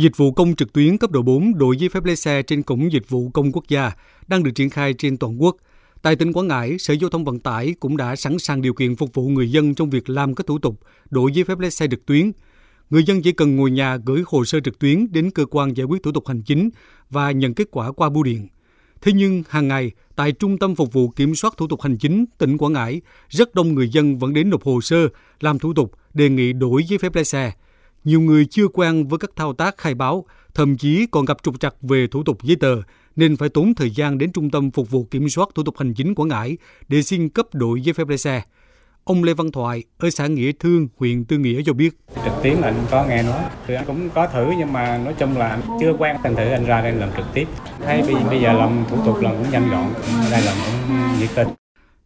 Dịch vụ công trực tuyến cấp độ 4 đổi giấy phép lái xe trên cổng dịch vụ công quốc gia đang được triển khai trên toàn quốc. Tại tỉnh Quảng Ngãi, Sở Giao thông Vận tải cũng đã sẵn sàng điều kiện phục vụ người dân trong việc làm các thủ tục đổi giấy phép lái xe trực tuyến. Người dân chỉ cần ngồi nhà gửi hồ sơ trực tuyến đến cơ quan giải quyết thủ tục hành chính và nhận kết quả qua bưu điện. Thế nhưng hàng ngày tại Trung tâm Phục vụ Kiểm soát Thủ tục Hành chính tỉnh Quảng Ngãi, rất đông người dân vẫn đến nộp hồ sơ, làm thủ tục, đề nghị đổi giấy phép lái xe. Nhiều người chưa quen với các thao tác khai báo, thậm chí còn gặp trục trặc về thủ tục giấy tờ, nên phải tốn thời gian đến Trung tâm Phục vụ Kiểm soát Thủ tục Hành chính Quảng Ngãi để xin cấp đổi giấy phép lái xe. Ông Lê Văn Thoại ở xã Nghĩa Thương, huyện Tư Nghĩa cho biết. Trực tuyến là anh có nghe nói, thì anh cũng có thử nhưng mà nói chung là anh chưa quen, thành thử anh ra đây làm trực tiếp. Thấy bây giờ làm thủ tục làm cũng nhanh gọn, đây là cũng nhiệt tình.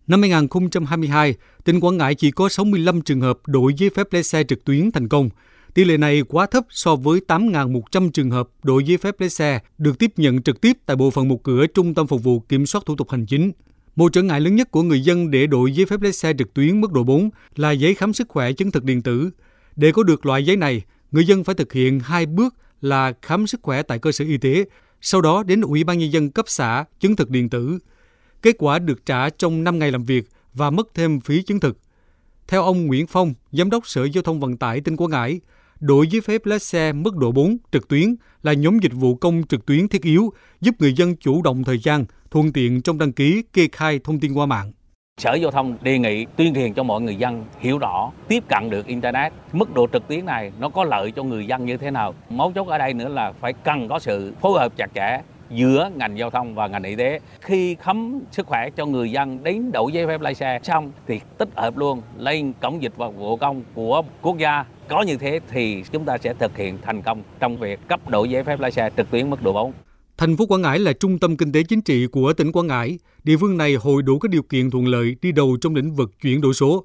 Năm 2022, tỉnh Quảng Ngãi chỉ có 65 trường hợp đổi giấy phép lái xe trực tuyến thành công. Tỷ lệ này quá thấp so với 8.100 trường hợp đổi giấy phép lái xe được tiếp nhận trực tiếp tại bộ phận một cửa Trung tâm Phục vụ Kiểm soát Thủ tục Hành chính. Một trở ngại lớn nhất của người dân để đổi giấy phép lái xe trực tuyến mức độ 4 là giấy khám sức khỏe chứng thực điện tử. Để có được loại giấy này, người dân phải thực hiện hai bước là khám sức khỏe tại cơ sở y tế, sau đó đến Ủy ban Nhân dân cấp xã chứng thực điện tử. Kết quả được trả trong 5 ngày làm việc và mất thêm phí chứng thực. Theo ông Nguyễn Phong, Giám đốc Sở Giao thông Vận tải tỉnh Quảng Ngãi, đổi giấy phép lái xe mức độ 4 trực tuyến là nhóm dịch vụ công trực tuyến thiết yếu, giúp người dân chủ động thời gian, thuận tiện trong đăng ký, kê khai thông tin qua mạng. Sở Giao thông đề nghị tuyên truyền cho mọi người dân hiểu rõ, tiếp cận được Internet. Mức độ trực tuyến này nó có lợi cho người dân như thế nào. Mấu chốt ở đây nữa là phải cần có sự phối hợp chặt chẽ giữa ngành giao thông và ngành y tế. Khi khám sức khỏe cho người dân đến đổi giấy phép lái xe xong thì tích hợp luôn lên cổng dịch vụ công của quốc gia. Có như thế thì chúng ta sẽ thực hiện thành công trong việc cấp đổi giấy phép lái xe trực tuyến mức độ 4. Thành phố Quảng Ngãi là trung tâm kinh tế chính trị của tỉnh Quảng Ngãi. Địa phương này hội đủ các điều kiện thuận lợi đi đầu trong lĩnh vực chuyển đổi số.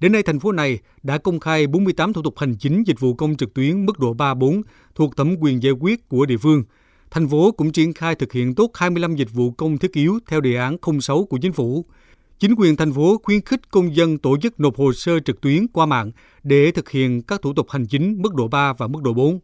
Đến nay, thành phố này đã công khai 48 thủ tục hành chính dịch vụ công trực tuyến mức độ 3-4 thuộc thẩm quyền giải quyết của địa phương. Thành phố cũng triển khai thực hiện tốt 25 dịch vụ công thiết yếu theo đề án 06 của chính phủ. Chính quyền thành phố khuyến khích công dân tổ chức nộp hồ sơ trực tuyến qua mạng để thực hiện các thủ tục hành chính mức độ 3 và mức độ 4.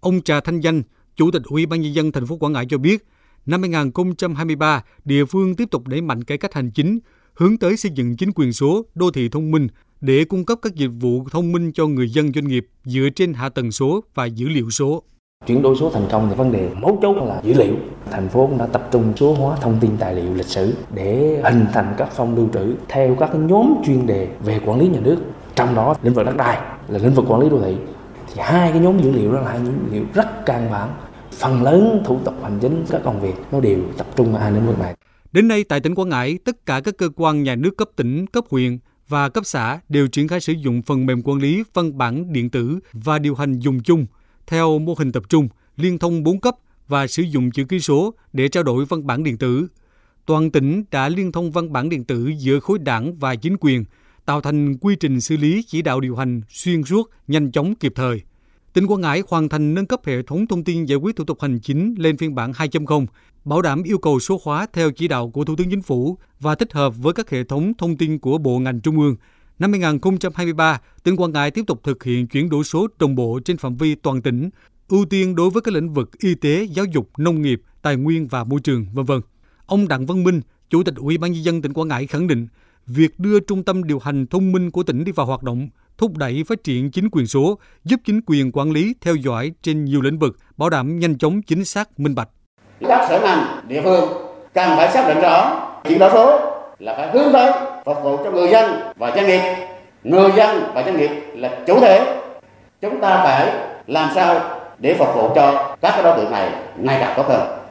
Ông Trà Thanh Danh, Chủ tịch Ủy ban nhân dân thành phố Quảng Ngãi cho biết, năm 2023, địa phương tiếp tục đẩy mạnh cải cách hành chính, hướng tới xây dựng chính quyền số, đô thị thông minh để cung cấp các dịch vụ thông minh cho người dân doanh nghiệp dựa trên hạ tầng số và dữ liệu số. Chuyển đổi số thành công thì vấn đề mấu chốt là dữ liệu. Thành phố cũng đã tập trung số hóa thông tin tài liệu lịch sử để hình thành các phong lưu trữ theo các nhóm chuyên đề về quản lý nhà nước. Trong đó lĩnh vực đất đai là lĩnh vực quản lý đô thị. Thì hai cái nhóm dữ liệu đó là hai nhóm dữ liệu rất căn bản. Phần lớn thủ tục hành chính các công việc nó đều tập trung vào hai lĩnh vực này. Đến nay tại tỉnh Quảng Ngãi, tất cả các cơ quan nhà nước cấp tỉnh, cấp huyện và cấp xã đều triển khai sử dụng phần mềm quản lý văn bản điện tử và điều hành dùng chung – theo mô hình tập trung, liên thông 4 cấp và sử dụng chữ ký số để trao đổi văn bản điện tử. Toàn tỉnh đã liên thông văn bản điện tử giữa khối đảng và chính quyền, tạo thành quy trình xử lý chỉ đạo điều hành xuyên suốt, nhanh chóng kịp thời. Tỉnh Quảng Ngãi hoàn thành nâng cấp hệ thống thông tin giải quyết thủ tục hành chính lên phiên bản 2.0, bảo đảm yêu cầu số hóa theo chỉ đạo của Thủ tướng Chính phủ và tích hợp với các hệ thống thông tin của bộ ngành trung ương – Năm 2023, tỉnh Quảng Ngãi tiếp tục thực hiện chuyển đổi số đồng bộ trên phạm vi toàn tỉnh, ưu tiên đối với các lĩnh vực y tế, giáo dục, nông nghiệp, tài nguyên và môi trường, v.v. Ông Đặng Văn Minh, Chủ tịch Ủy ban nhân dân tỉnh Quảng Ngãi khẳng định, việc đưa trung tâm điều hành thông minh của tỉnh đi vào hoạt động thúc đẩy phát triển chính quyền số, giúp chính quyền quản lý theo dõi trên nhiều lĩnh vực, bảo đảm nhanh chóng, chính xác, minh bạch. Các sở ngành, địa phương cần phải xác định rõ chuyển đổi số là phải hướng tới phục vụ cho người dân và doanh nghiệp. Người dân và doanh nghiệp là chủ thể. Chúng ta phải làm sao để phục vụ cho các đối tượng này ngày càng tốt hơn.